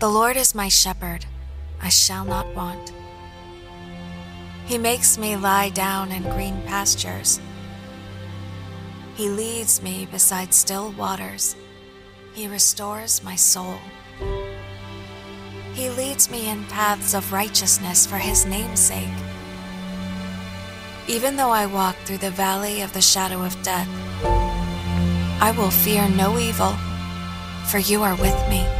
The Lord is my shepherd, I shall not want. He makes me lie down in green pastures. He leads me beside still waters. He restores my soul. He leads me in paths of righteousness for his name's sake. Even though I walk through the valley of the shadow of death, I will fear no evil, for you are with me.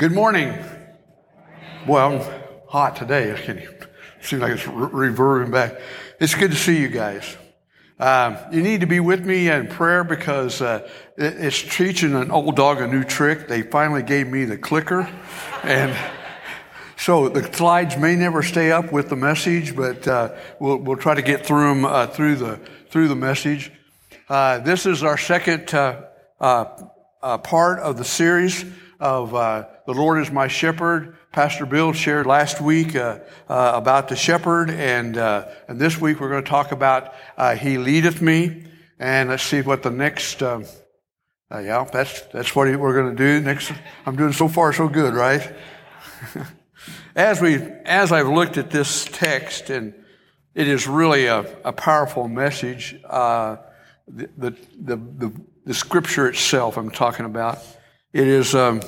Good morning. Well, hot today. It seems like it's re- reverbing back. It's good to see you guys. Um, you need to be with me in prayer because uh, it, it's teaching an old dog a new trick. They finally gave me the clicker, and so the slides may never stay up with the message, but uh, we'll, we'll try to get through them uh, through the through the message. Uh, this is our second uh, uh, part of the series of The Lord is My Shepherd. Pastor Bill shared last week uh, uh, about the shepherd, and, uh, and this week we're going to talk about uh, He leadeth me. And let's see what the next, um, uh, yeah, that's, that's what we're going to do. Next, I'm doing so far so good, right? as, we, as I've looked at this text, and it is really a, a powerful message, the, the, the, the, the scripture itself I'm talking about. It is, um,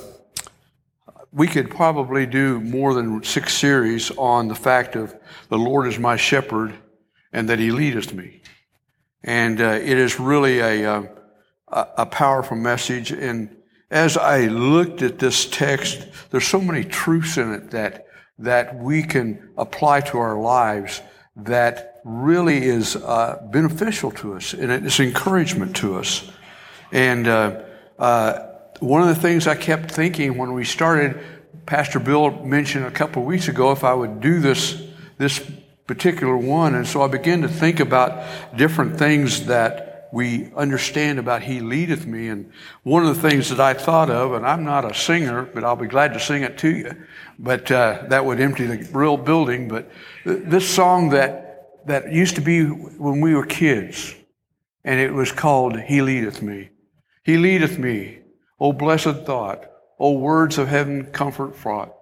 we could probably do more than six series on the fact of the Lord is my shepherd and that he leadeth me. And uh, it is really a, uh, a, a powerful message. And as I looked at this text, there's so many truths in it that, that we can apply to our lives that really is uh, beneficial to us and it's encouragement to us. And uh, uh, one of the things I kept thinking when we started, Pastor Bill mentioned a couple of weeks ago if I would do this, this particular one. And so I began to think about different things that we understand about He leadeth me. And one of the things that I thought of, and I'm not a singer, but I'll be glad to sing it to you, but uh, that would empty the real building. But this song that, that used to be when we were kids, and it was called He Leadeth Me. He leadeth me. O blessed thought, O words of heaven comfort fraught.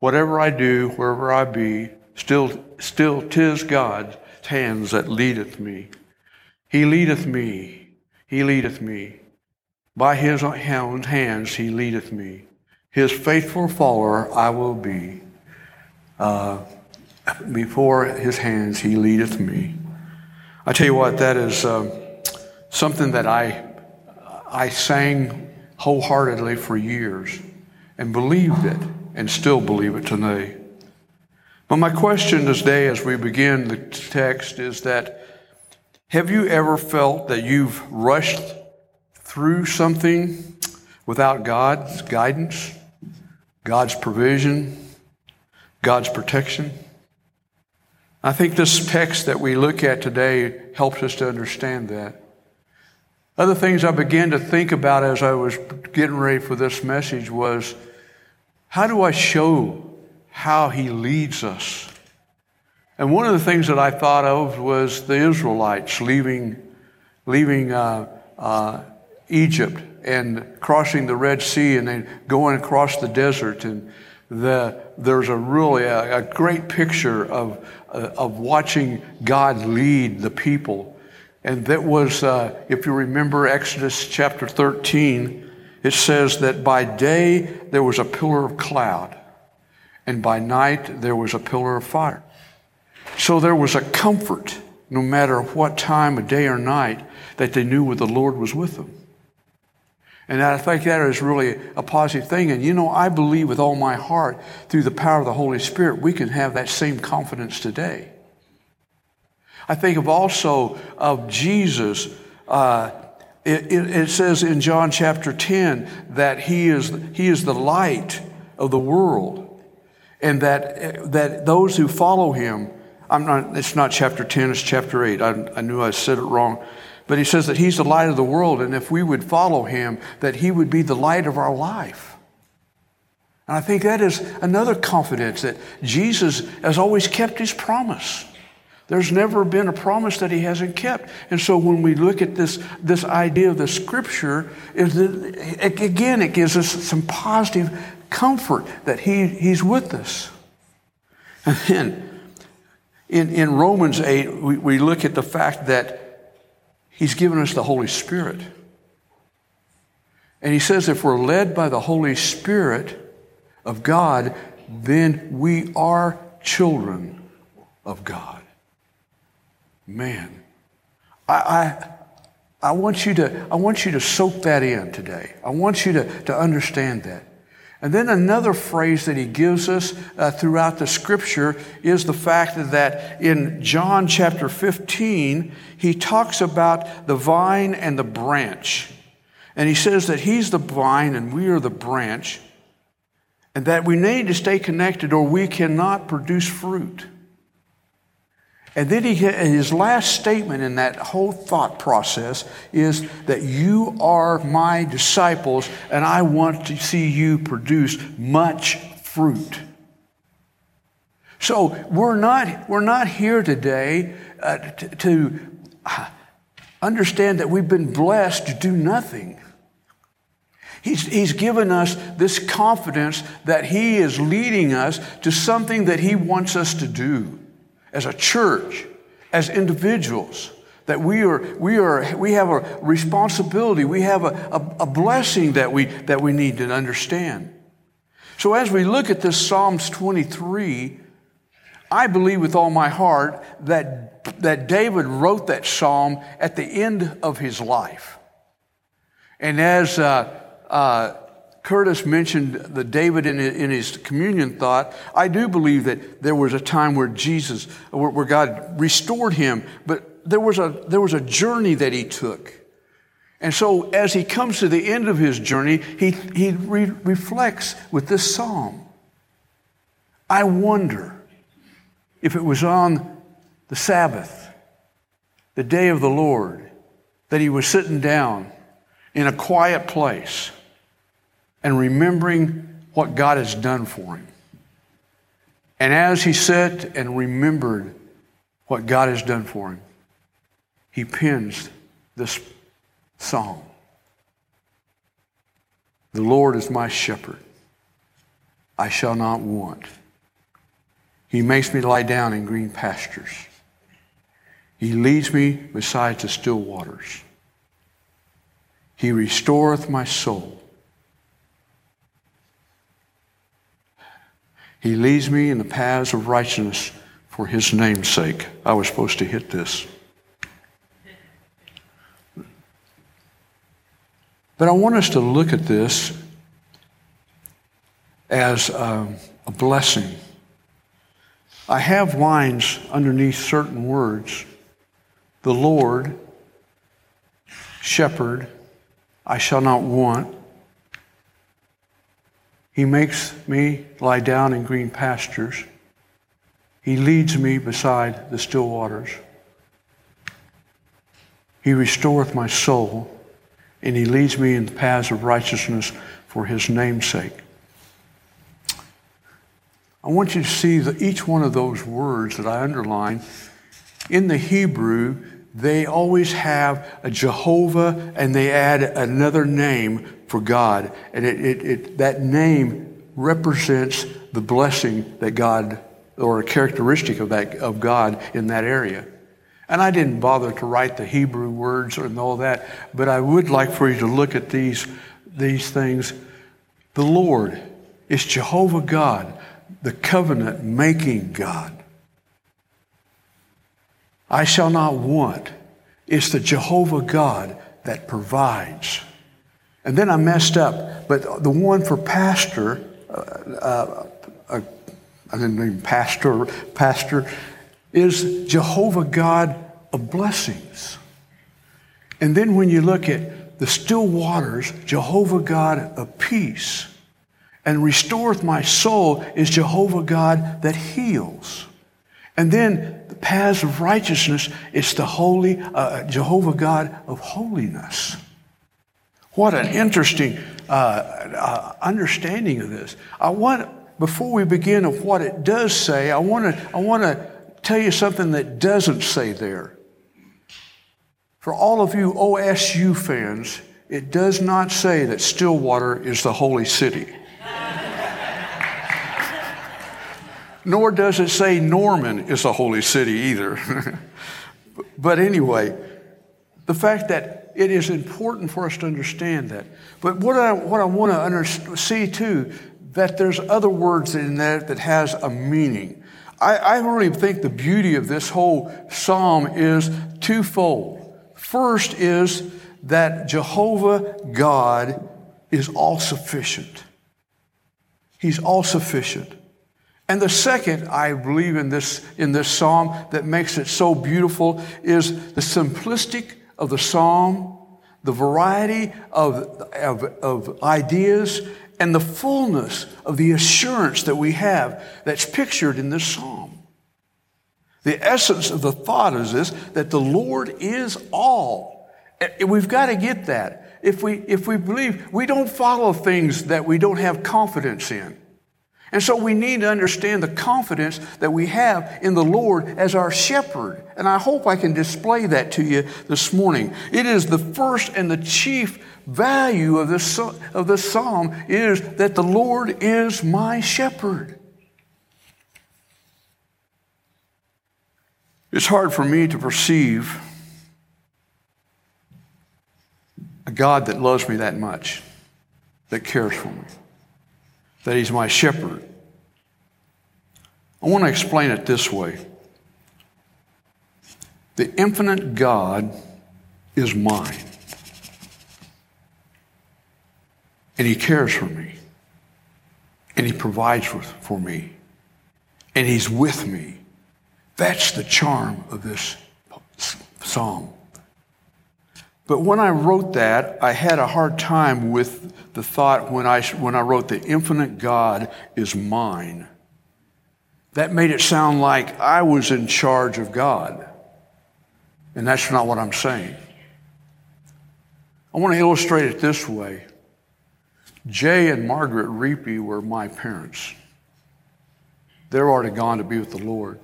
Whatever I do, wherever I be, still, still tis God's hands that leadeth me. He leadeth me, he leadeth me. By his own hands he leadeth me. His faithful follower I will be. Uh, before his hands he leadeth me. I tell you what, that is uh, something that I I sang wholeheartedly for years and believed it and still believe it today. But my question today, as we begin the text, is that have you ever felt that you've rushed through something without God's guidance, God's provision, God's protection? I think this text that we look at today helps us to understand that. Other things I began to think about as I was getting ready for this message was how do I show how he leads us? And one of the things that I thought of was the Israelites leaving, leaving uh, uh, Egypt and crossing the Red Sea and then going across the desert. And the, there's a really a, a great picture of, uh, of watching God lead the people and that was, uh, if you remember Exodus chapter 13, it says that by day there was a pillar of cloud, and by night there was a pillar of fire. So there was a comfort, no matter what time of day or night, that they knew where the Lord was with them. And I think that is really a positive thing. And you know, I believe with all my heart, through the power of the Holy Spirit, we can have that same confidence today. I think of also of Jesus. Uh, it, it, it says in John chapter 10 that he is, he is the light of the world, and that, that those who follow him, I'm not, it's not chapter 10, it's chapter 8. I, I knew I said it wrong. But he says that he's the light of the world, and if we would follow him, that he would be the light of our life. And I think that is another confidence that Jesus has always kept his promise. There's never been a promise that he hasn't kept. And so when we look at this, this idea of the scripture, is that, again, it gives us some positive comfort that he, he's with us. And then in, in Romans 8, we, we look at the fact that he's given us the Holy Spirit. And he says if we're led by the Holy Spirit of God, then we are children of God. Man, I, I, I, want you to, I want you to soak that in today. I want you to, to understand that. And then another phrase that he gives us uh, throughout the scripture is the fact that in John chapter 15, he talks about the vine and the branch. And he says that he's the vine and we are the branch, and that we need to stay connected or we cannot produce fruit. And then he, his last statement in that whole thought process is that you are my disciples and I want to see you produce much fruit. So we're not, we're not here today uh, to, to understand that we've been blessed to do nothing. He's, he's given us this confidence that He is leading us to something that He wants us to do as a church, as individuals, that we are, we are, we have a responsibility, we have a, a, a blessing that we, that we need to understand. So as we look at this Psalms 23, I believe with all my heart that, that David wrote that psalm at the end of his life. And as uh, uh, Curtis mentioned the David in, his communion thought. I do believe that there was a time where Jesus, where, where God restored him, but there was, a, there was a journey that he took. And so as he comes to the end of his journey, he, he re- reflects with this psalm. I wonder if it was on the Sabbath, the day of the Lord, that he was sitting down in a quiet place and remembering what God has done for him. And as he sat and remembered what God has done for him, he pens this song The Lord is my shepherd, I shall not want. He makes me lie down in green pastures. He leads me beside the still waters. He restoreth my soul. He leads me in the paths of righteousness for his name's sake. I was supposed to hit this. But I want us to look at this as um, a blessing. I have lines underneath certain words. The Lord, shepherd, I shall not want. He makes me lie down in green pastures. He leads me beside the still waters. He restoreth my soul, and he leads me in the paths of righteousness for his name's sake. I want you to see that each one of those words that I underline in the Hebrew, they always have a Jehovah and they add another name for God. And it, it, it, that name represents the blessing that God, or a characteristic of, that, of God in that area. And I didn't bother to write the Hebrew words and all that, but I would like for you to look at these, these things. The Lord is Jehovah God, the covenant making God. I shall not want. It's the Jehovah God that provides. And then I messed up. But the one for pastor, uh, uh, uh, I didn't mean pastor, pastor, is Jehovah God of blessings. And then when you look at the still waters, Jehovah God of peace. And restoreth my soul is Jehovah God that heals. And then paths of righteousness, it's the holy uh, Jehovah God of holiness. What an interesting uh, uh, understanding of this. I want, before we begin of what it does say, I want to I want to tell you something that doesn't say there. For all of you OSU fans, it does not say that Stillwater is the holy city. Nor does it say Norman is a holy city either. but anyway, the fact that it is important for us to understand that. But what I, what I want to under, see too, that there's other words in there that has a meaning. I, I really think the beauty of this whole psalm is twofold. First is that Jehovah God is all sufficient. He's all sufficient. And the second, I believe in this, in this psalm that makes it so beautiful is the simplistic of the psalm, the variety of, of, of ideas, and the fullness of the assurance that we have that's pictured in this psalm. The essence of the thought is this that the Lord is all. We've got to get that. If we, if we believe, we don't follow things that we don't have confidence in. And so we need to understand the confidence that we have in the Lord as our shepherd. And I hope I can display that to you this morning. It is the first and the chief value of this, of this psalm is that the Lord is my shepherd. It's hard for me to perceive a God that loves me that much, that cares for me, that He's my shepherd. I want to explain it this way The infinite God is mine, and He cares for me, and He provides for me, and He's with me that's the charm of this psalm. But when I wrote that, I had a hard time with the thought when I, when I wrote, The infinite God is mine. That made it sound like I was in charge of God. And that's not what I'm saying. I want to illustrate it this way Jay and Margaret Reapy were my parents. They're already gone to be with the Lord.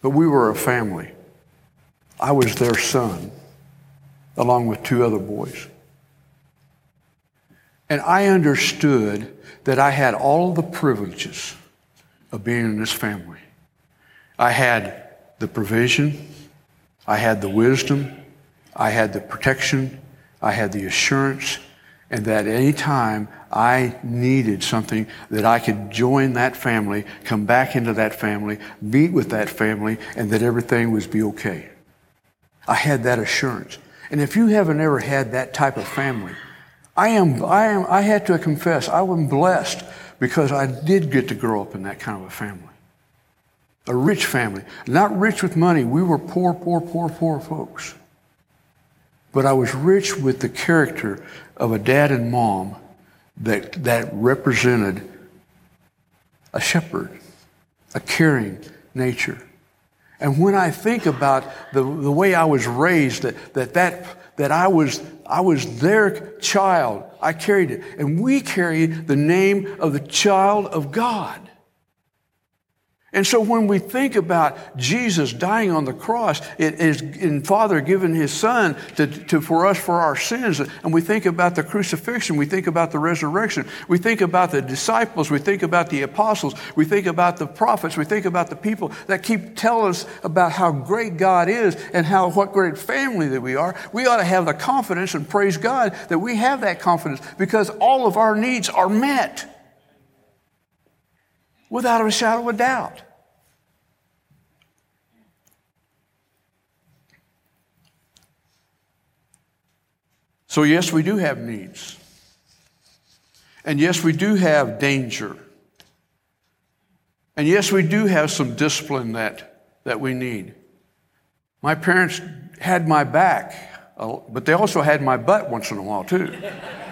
But we were a family. I was their son, along with two other boys. And I understood that I had all the privileges of being in this family. I had the provision, I had the wisdom, I had the protection, I had the assurance, and that any time I needed something that I could join that family, come back into that family, meet with that family, and that everything would be okay. I had that assurance. And if you haven't ever had that type of family, I am, I am, I had to confess, I was blessed because I did get to grow up in that kind of a family. A rich family. Not rich with money. We were poor, poor, poor, poor folks. But I was rich with the character of a dad and mom that, that represented a shepherd, a caring nature. And when I think about the, the way I was raised, that, that, that, that I, was, I was their child, I carried it. And we carry the name of the child of God. And so when we think about Jesus dying on the cross, it is in Father giving his Son to, to, for us for our sins, and we think about the crucifixion, we think about the resurrection, we think about the disciples, we think about the apostles, we think about the prophets, we think about the people that keep telling us about how great God is and how what great family that we are. We ought to have the confidence and praise God that we have that confidence because all of our needs are met without a shadow of doubt. So, yes, we do have needs. And yes, we do have danger. And yes, we do have some discipline that, that we need. My parents had my back, uh, but they also had my butt once in a while, too.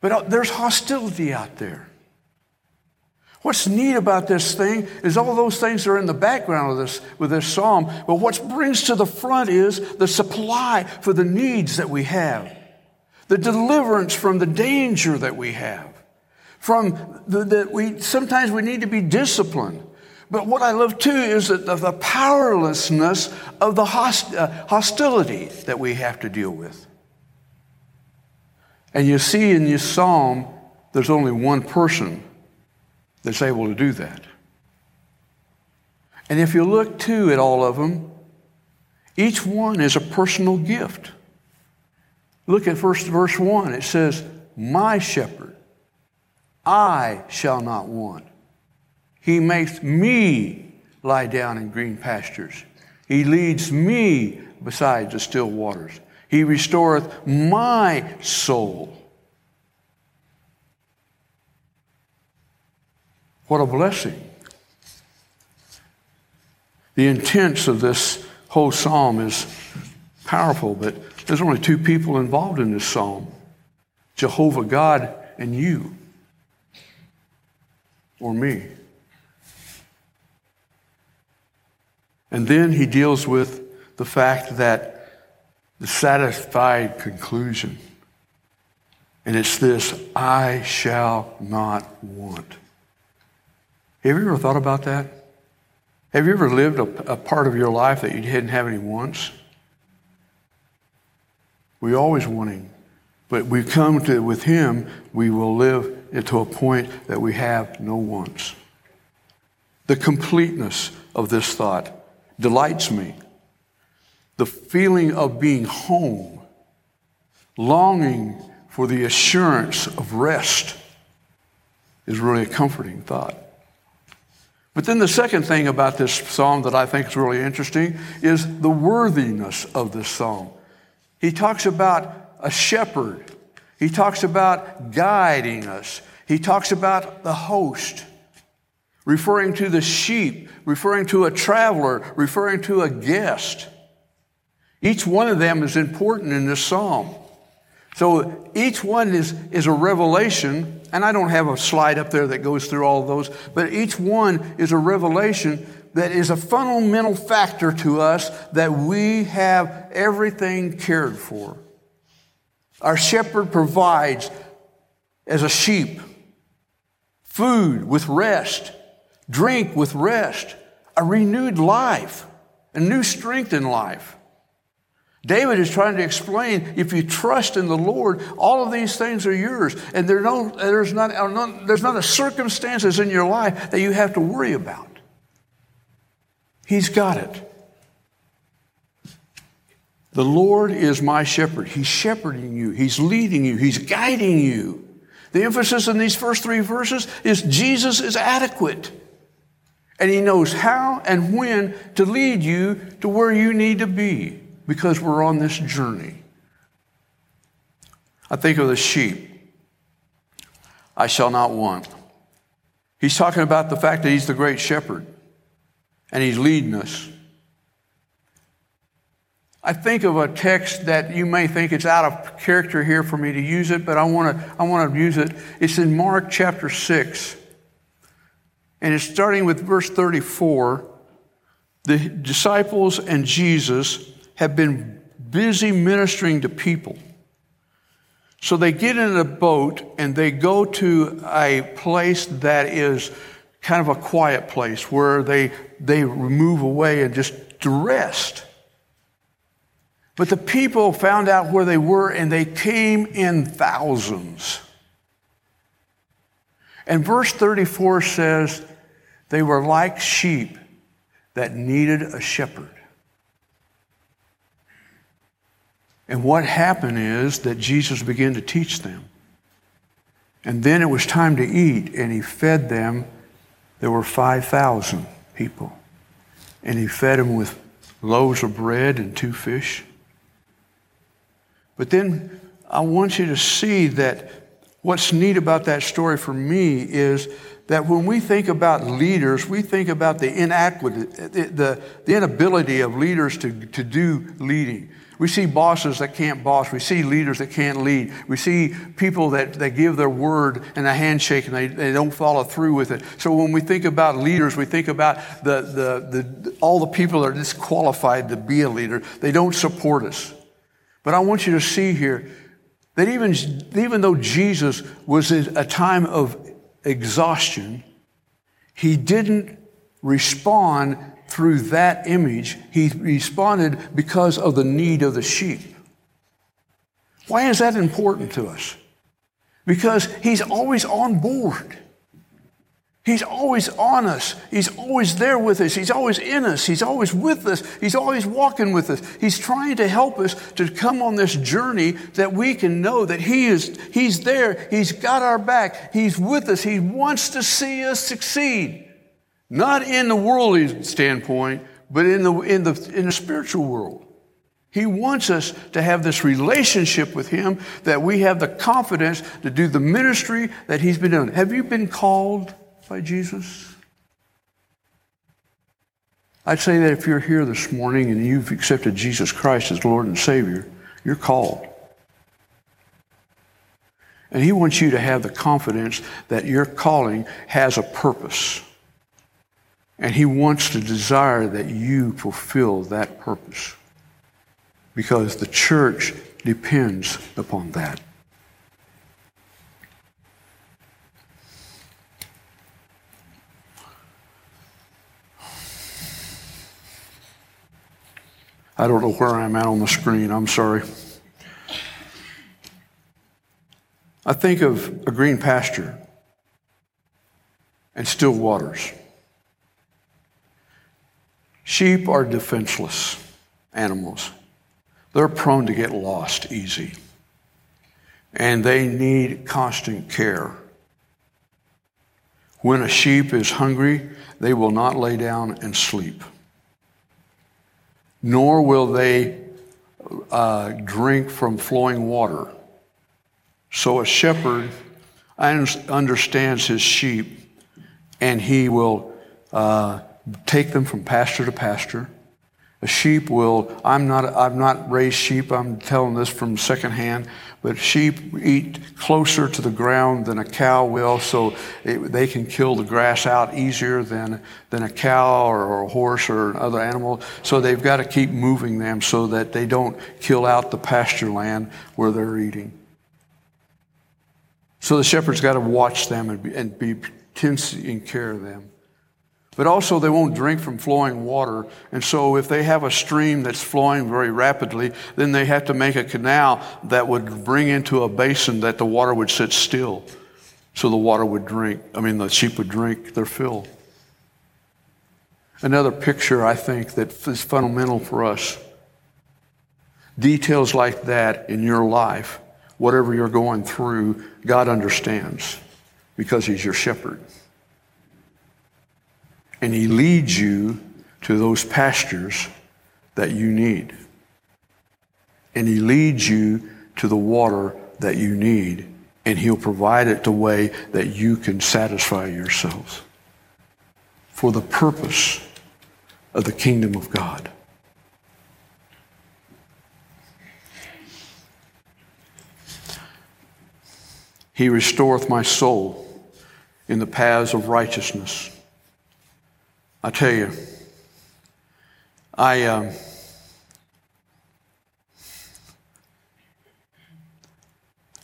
but uh, there's hostility out there. What's neat about this thing is all those things are in the background of this with this psalm, but what brings to the front is the supply for the needs that we have, the deliverance from the danger that we have, from that we sometimes we need to be disciplined. But what I love too is that the, the powerlessness of the host, uh, hostility that we have to deal with. And you see in this psalm, there's only one person that's able to do that. And if you look too at all of them, each one is a personal gift. Look at first verse 1. It says, My shepherd, I shall not want. He makes me lie down in green pastures. He leads me beside the still waters. He restoreth my soul. What a blessing. The intent of this whole psalm is powerful, but there's only two people involved in this psalm Jehovah God and you, or me. And then he deals with the fact that the satisfied conclusion. And it's this I shall not want. Have you ever thought about that? Have you ever lived a, a part of your life that you didn't have any wants? We always wanting. But we come to with him, we will live to a point that we have no wants. The completeness of this thought delights me. The feeling of being home, longing for the assurance of rest, is really a comforting thought. But then the second thing about this psalm that I think is really interesting is the worthiness of this psalm. He talks about a shepherd. He talks about guiding us. He talks about the host, referring to the sheep, referring to a traveler, referring to a guest. Each one of them is important in this psalm. So each one is, is a revelation, and I don't have a slide up there that goes through all those, but each one is a revelation that is a fundamental factor to us that we have everything cared for. Our shepherd provides as a sheep food with rest, drink with rest, a renewed life, a new strength in life. David is trying to explain if you trust in the Lord, all of these things are yours. And there no, there's, not, uh, there's not a circumstances in your life that you have to worry about. He's got it. The Lord is my shepherd. He's shepherding you, He's leading you, He's guiding you. The emphasis in these first three verses is Jesus is adequate. And He knows how and when to lead you to where you need to be because we're on this journey. I think of the sheep. I shall not want. He's talking about the fact that he's the great shepherd and he's leading us. I think of a text that you may think it's out of character here for me to use it, but I want to I want to use it. It's in Mark chapter 6. And it's starting with verse 34. The disciples and Jesus have been busy ministering to people. So they get in a boat and they go to a place that is kind of a quiet place where they, they move away and just rest. But the people found out where they were and they came in thousands. And verse 34 says, they were like sheep that needed a shepherd. And what happened is that Jesus began to teach them. And then it was time to eat, and he fed them. There were 5,000 people. And he fed them with loaves of bread and two fish. But then I want you to see that what's neat about that story for me is that when we think about leaders, we think about the inequity, the, the inability of leaders to, to do leading. We see bosses that can't boss. We see leaders that can't lead. We see people that, that give their word and a handshake and they, they don't follow through with it. So when we think about leaders, we think about the, the, the, all the people that are disqualified to be a leader. They don't support us. But I want you to see here that even, even though Jesus was in a time of exhaustion, he didn't respond through that image. He responded because of the need of the sheep. Why is that important to us? Because he's always on board. He's always on us. He's always there with us. He's always in us. He's always with us. He's always walking with us. He's trying to help us to come on this journey that we can know that He is, He's there. He's got our back. He's with us. He wants to see us succeed. Not in the worldly standpoint, but in the, in the, in the spiritual world. He wants us to have this relationship with Him that we have the confidence to do the ministry that He's been doing. Have you been called by Jesus? I'd say that if you're here this morning and you've accepted Jesus Christ as Lord and Savior, you're called. And He wants you to have the confidence that your calling has a purpose. And He wants to desire that you fulfill that purpose because the church depends upon that. I don't know where I'm at on the screen. I'm sorry. I think of a green pasture and still waters. Sheep are defenseless animals. They're prone to get lost easy. And they need constant care. When a sheep is hungry, they will not lay down and sleep nor will they uh, drink from flowing water. So a shepherd understands his sheep, and he will uh, take them from pasture to pasture a sheep will, I'm not, I've not raised sheep, I'm telling this from secondhand, but sheep eat closer to the ground than a cow will, so it, they can kill the grass out easier than, than a cow or, or a horse or another animal. So they've got to keep moving them so that they don't kill out the pasture land where they're eating. So the shepherd's got to watch them and be, and be taking care of them. But also, they won't drink from flowing water. And so, if they have a stream that's flowing very rapidly, then they have to make a canal that would bring into a basin that the water would sit still. So the water would drink, I mean, the sheep would drink their fill. Another picture, I think, that is fundamental for us. Details like that in your life, whatever you're going through, God understands because He's your shepherd and He leads you to those pastures that you need. And He leads you to the water that you need, and He'll provide it the way that you can satisfy yourselves for the purpose of the kingdom of God. He restoreth my soul in the paths of righteousness I tell you, I. Um,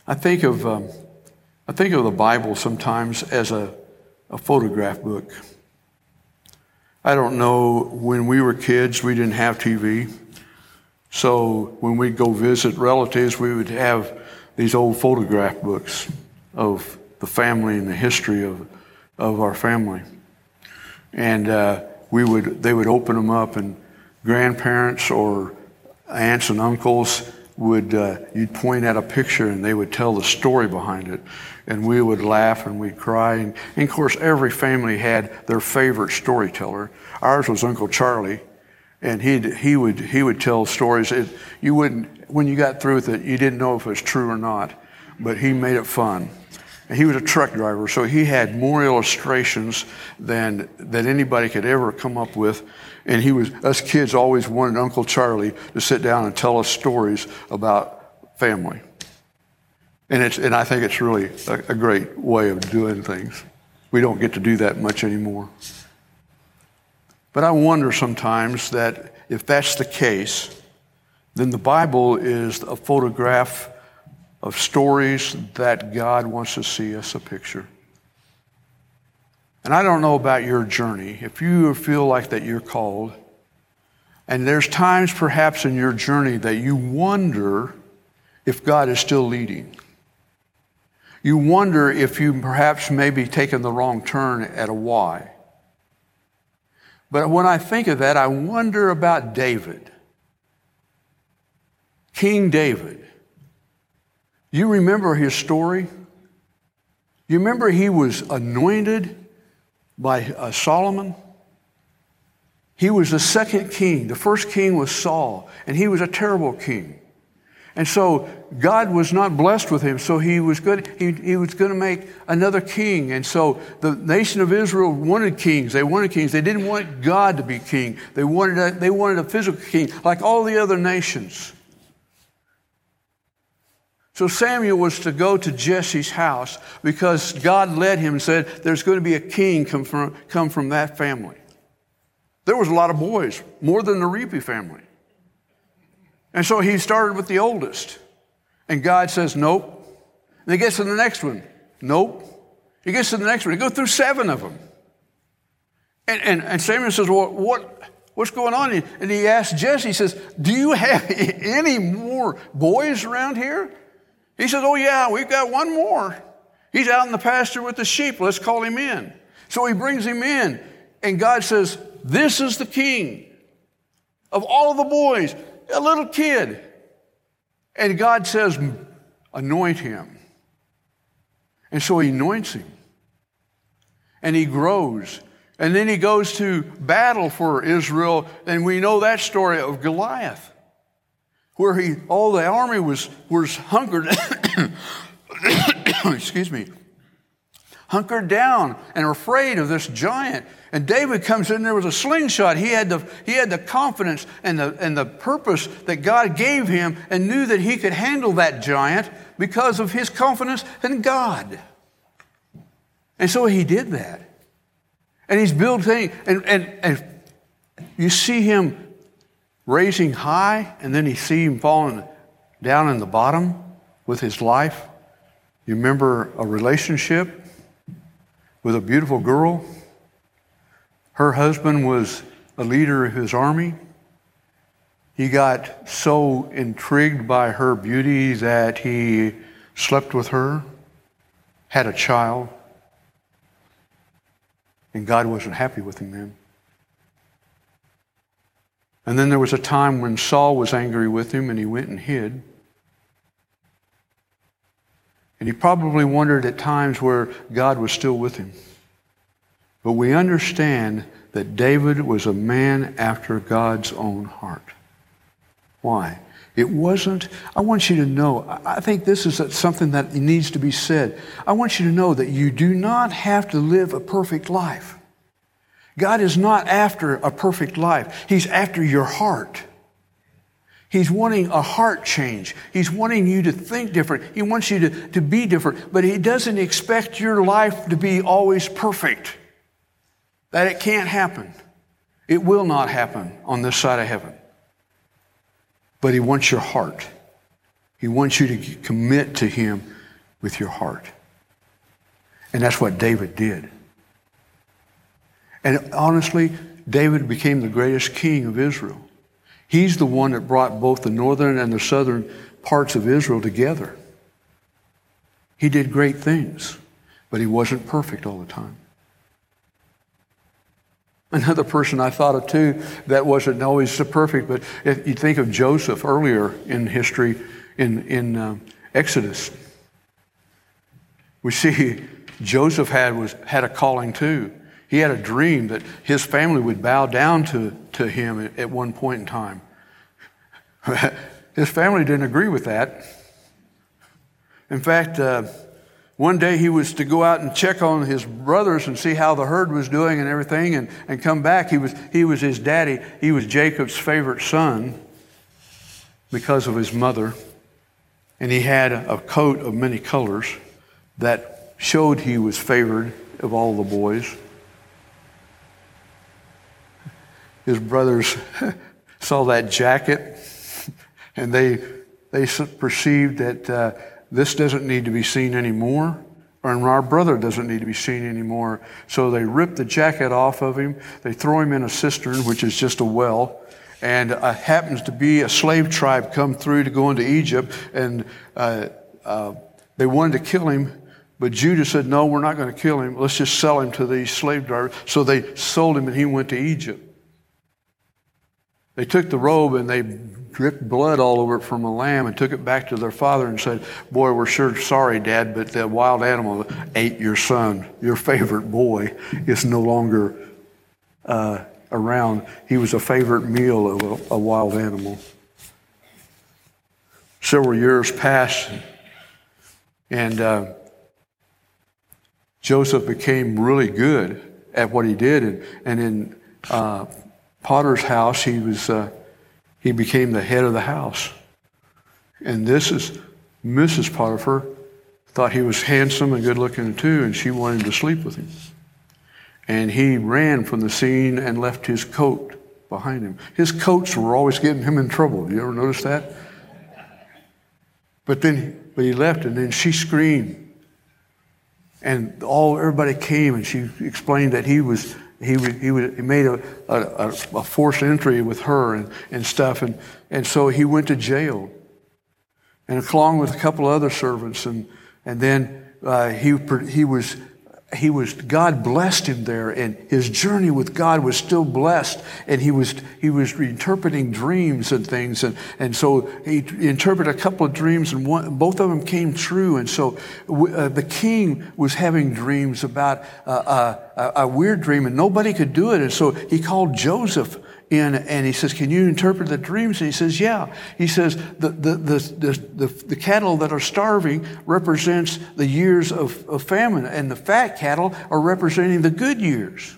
I think of um, I think of the Bible sometimes as a, a photograph book. I don't know when we were kids we didn't have TV, so when we'd go visit relatives we would have these old photograph books of the family and the history of of our family and uh, we would they would open them up, and grandparents or aunts and uncles would uh, you'd point at a picture and they would tell the story behind it. And we would laugh and we'd cry. And, and, of course every family had their favorite storyteller. Ours was uncle charlie. And he he would he would tell stories it, you wouldn't when you got through with it you didn't know if it was true or not. But he made it fun. He was a truck driver, so he had more illustrations than, than anybody could ever come up with. And he was, us kids always wanted Uncle Charlie to sit down and tell us stories about family. And, it's, and I think it's really a, a great way of doing things. We don't get to do that much anymore. But I wonder sometimes that if that's the case, then the Bible is a photograph of stories that God wants to see us a picture. And I don't know about your journey. If you feel like that you're called, and there's times perhaps in your journey that you wonder if God is still leading. You wonder if you perhaps maybe taken the wrong turn at a why. But when I think of that, I wonder about David. King David. You remember his story? You remember he was anointed by uh, Solomon? He was the second king. The first king was Saul, and he was a terrible king. And so God was not blessed with him, so he was good. He, he was going to make another king. And so the nation of Israel wanted kings. They wanted kings. They didn't want God to be king. They wanted a, they wanted a physical king, like all the other nations. So Samuel was to go to Jesse's house because God led him and said, There's going to be a king come from, come from that family. There was a lot of boys, more than the Reapy family. And so he started with the oldest. And God says, Nope. And he gets to the next one. Nope. He gets to the next one. He goes through seven of them. And, and, and Samuel says, Well, what, what's going on? And he asks Jesse, he says, Do you have any more boys around here? He says, Oh, yeah, we've got one more. He's out in the pasture with the sheep. Let's call him in. So he brings him in. And God says, This is the king of all the boys a little kid. And God says, anoint him. And so he anoints him. And he grows. And then he goes to battle for Israel. And we know that story of Goliath, where he, all the army was, was hunkered, excuse me, hunkered down and afraid of this giant. And David comes in there with a slingshot. He had the, he had the confidence and the, and the purpose that God gave him and knew that he could handle that giant because of his confidence in God. And so he did that. And he's built things, and, and, and you see him raising high, and then you see him falling down in the bottom with his life. You remember a relationship with a beautiful girl her husband was a leader of his army. He got so intrigued by her beauty that he slept with her, had a child, and God wasn't happy with him then. And then there was a time when Saul was angry with him and he went and hid. And he probably wondered at times where God was still with him. But we understand that David was a man after God's own heart. Why? It wasn't, I want you to know, I think this is something that needs to be said. I want you to know that you do not have to live a perfect life. God is not after a perfect life, He's after your heart. He's wanting a heart change. He's wanting you to think different. He wants you to, to be different, but He doesn't expect your life to be always perfect that it can't happen. It will not happen on this side of heaven. But He wants your heart. He wants you to commit to Him with your heart. And that's what David did. And honestly, David became the greatest king of Israel. He's the one that brought both the northern and the southern parts of Israel together. He did great things, but he wasn't perfect all the time. Another person I thought of too that wasn't always so perfect, but if you think of Joseph earlier in history in, in uh, Exodus, we see Joseph had, was, had a calling too. He had a dream that his family would bow down to, to him at, one point in time. his family didn't agree with that. In fact, uh, one day he was to go out and check on his brothers and see how the herd was doing and everything and, and come back. He was, he was his daddy. He was Jacob's favorite son because of his mother. And he had a coat of many colors that showed he was favored of all the boys. His brothers saw that jacket and they, they perceived that. Uh, this doesn't need to be seen anymore, and our brother doesn't need to be seen anymore. So they rip the jacket off of him, they throw him in a cistern, which is just a well, and uh, happens to be a slave tribe come through to go into Egypt, and uh, uh, they wanted to kill him. But Judah said, No, we're not going to kill him. Let's just sell him to these slave drivers. So they sold him and he went to Egypt. They took the robe and they dripped blood all over it from a lamb and took it back to their father and said, Boy, we're sure sorry, Dad, but that wild animal ate your son. Your favorite boy is no longer uh, around. He was a favorite meal of a, a wild animal. Several years passed, and uh, Joseph became really good at what he did. And, and in uh, Potter's house, he was uh, he became the head of the house. And this is Mrs. Potiphar thought he was handsome and good looking too, and she wanted to sleep with him. And he ran from the scene and left his coat behind him. His coats were always getting him in trouble. You ever notice that? But then, but he left, and then she screamed, and all everybody came, and she explained that he was he, he, he made a, a, a, forced entry with her and, and stuff. And, and so he went to jail. And along with a couple other servants. And, and then uh, he, he was he was God blessed him there, and his journey with God was still blessed, and he was he was interpreting dreams and things, and and so he interpreted a couple of dreams, and one, both of them came true, and so uh, the king was having dreams about uh, uh, a weird dream, and nobody could do it, and so he called Joseph in and he says, Can you interpret the dreams? And he says, Yeah. He says, The, the, the, the, the cattle that are starving represents the years of, of famine, and the fat cattle are representing the good years.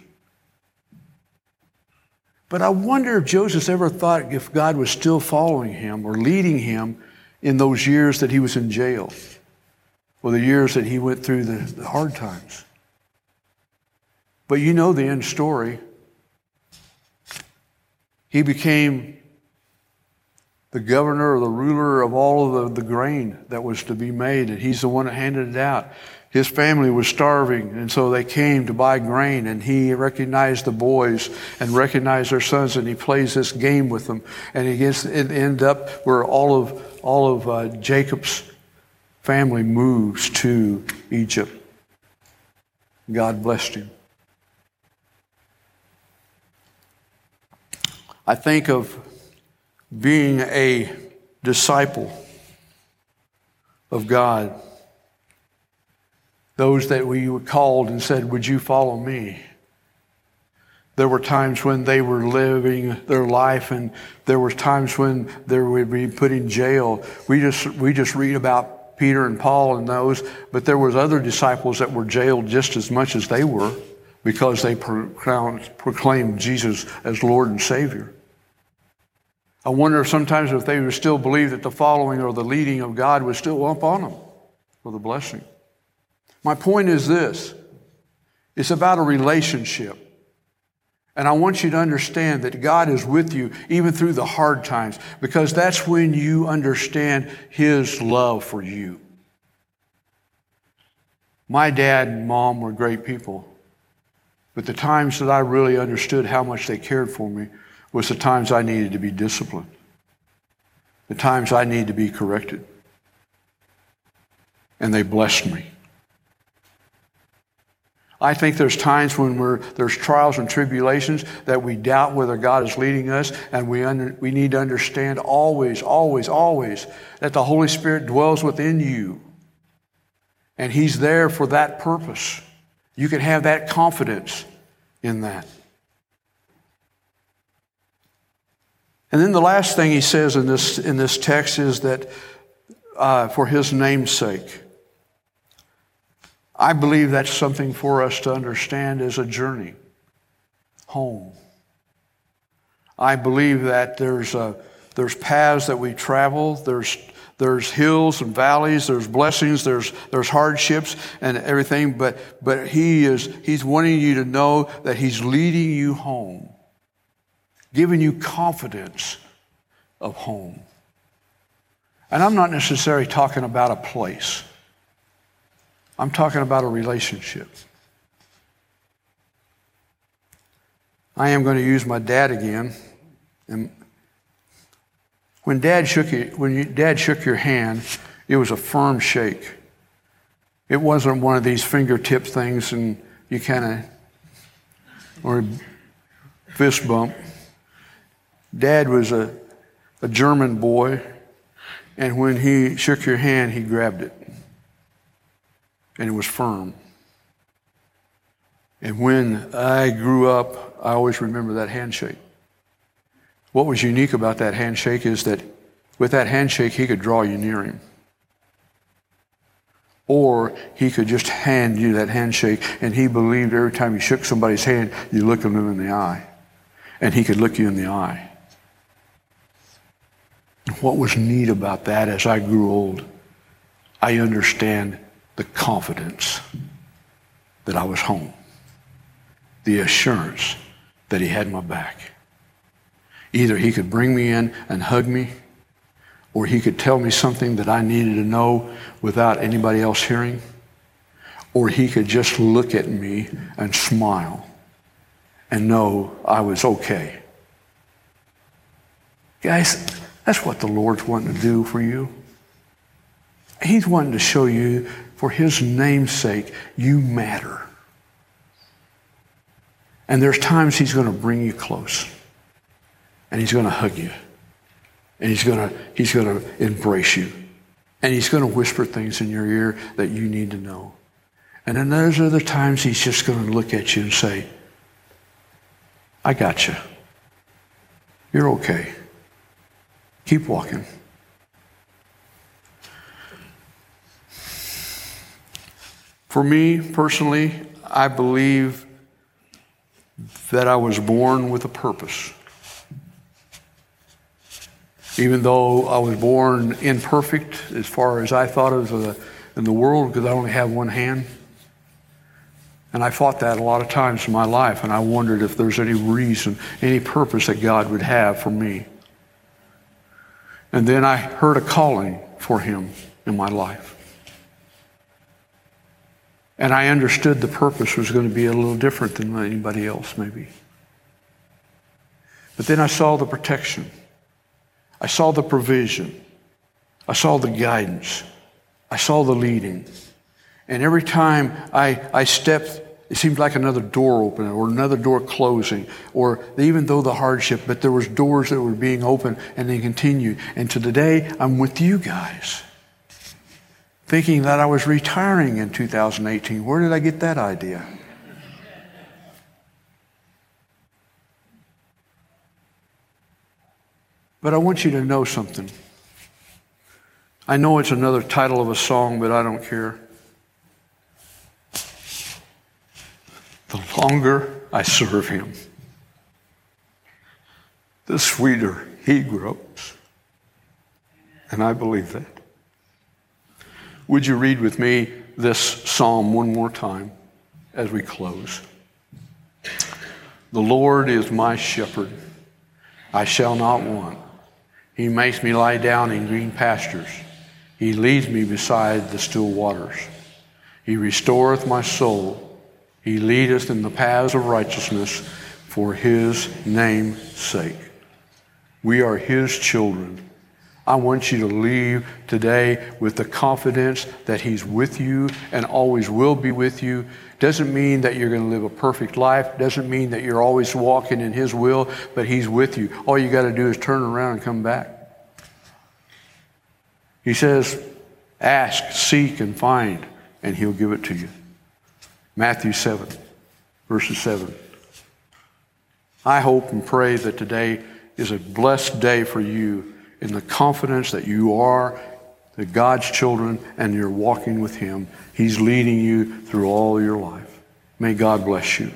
But I wonder if Joseph ever thought if God was still following him or leading him in those years that he was in jail or the years that he went through the, the hard times. But you know the end story. He became the governor or the ruler of all of the, the grain that was to be made, and he's the one that handed it out. His family was starving, and so they came to buy grain, and he recognized the boys and recognized their sons, and he plays this game with them, and he gets it end up where all of all of uh, Jacob's family moves to Egypt. God blessed him. I think of being a disciple of God. Those that we were called and said, Would you follow me? There were times when they were living their life, and there were times when they would be put in jail. We just, we just read about Peter and Paul and those, but there was other disciples that were jailed just as much as they were because they proclaimed Jesus as Lord and Savior. I wonder sometimes if they would still believe that the following or the leading of God was still up on them for the blessing. My point is this it's about a relationship. And I want you to understand that God is with you even through the hard times because that's when you understand His love for you. My dad and mom were great people, but the times that I really understood how much they cared for me was the times I needed to be disciplined, the times I needed to be corrected. And they blessed me. I think there's times when we're, there's trials and tribulations that we doubt whether God is leading us, and we, under, we need to understand always, always, always that the Holy Spirit dwells within you. And He's there for that purpose. You can have that confidence in that. And then the last thing he says in this, in this text is that uh, for his name's sake. I believe that's something for us to understand as a journey home. I believe that there's, a, there's paths that we travel, there's, there's hills and valleys, there's blessings, there's, there's hardships and everything, but, but he is, he's wanting you to know that he's leading you home, giving you confidence of home. And I'm not necessarily talking about a place. I'm talking about a relationship. I am going to use my dad again. And when dad shook you, when you, dad shook your hand, it was a firm shake. It wasn't one of these fingertip things and you kind of, or fist bump. Dad was a, a German boy, and when he shook your hand, he grabbed it. And it was firm. And when I grew up, I always remember that handshake. What was unique about that handshake is that with that handshake, he could draw you near him. Or he could just hand you that handshake, and he believed every time you shook somebody's hand, you looked them in the eye. And he could look you in the eye. What was neat about that as I grew old, I understand the confidence that I was home, the assurance that he had my back. Either he could bring me in and hug me, or he could tell me something that I needed to know without anybody else hearing, or he could just look at me and smile and know I was okay. Guys, that's what the Lord's wanting to do for you. He's wanting to show you, for His name's sake, you matter. And there's times He's going to bring you close and he's going to hug you. And he's going to, he's going to embrace you. And he's going to whisper things in your ear that you need to know. And then there's other times he's just going to look at you and say, I got you. You're okay. Keep walking. For me personally, I believe that I was born with a purpose. Even though I was born imperfect as far as I thought of the, in the world because I only have one hand. And I fought that a lot of times in my life, and I wondered if there's any reason, any purpose that God would have for me. And then I heard a calling for Him in my life. And I understood the purpose was going to be a little different than anybody else, maybe. But then I saw the protection. I saw the provision. I saw the guidance. I saw the leading. And every time I, I stepped, it seemed like another door opening or another door closing, or even though the hardship, but there was doors that were being opened and they continued. And to today, I'm with you guys. Thinking that I was retiring in 2018. Where did I get that idea? But I want you to know something. I know it's another title of a song, but I don't care. The longer I serve Him, the sweeter He grows. And I believe that. Would you read with me this psalm one more time as we close? The Lord is my shepherd, I shall not want. He makes me lie down in green pastures. He leads me beside the still waters. He restoreth my soul. He leadeth in the paths of righteousness for his name's sake. We are his children. I want you to leave today with the confidence that He's with you and always will be with you. Doesn't mean that you're going to live a perfect life. Doesn't mean that you're always walking in His will, but He's with you. All you got to do is turn around and come back. He says, Ask, seek, and find, and He'll give it to you. Matthew 7, verses 7. I hope and pray that today is a blessed day for you in the confidence that you are the God's children and you're walking with Him. He's leading you through all your life. May God bless you.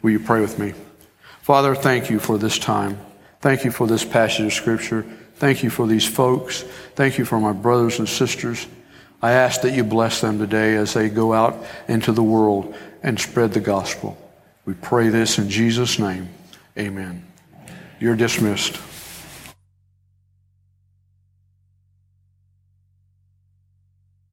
Will you pray with me? Father, thank you for this time. Thank you for this passage of Scripture. Thank you for these folks. Thank you for my brothers and sisters. I ask that you bless them today as they go out into the world and spread the gospel. We pray this in Jesus' name. Amen. You're dismissed.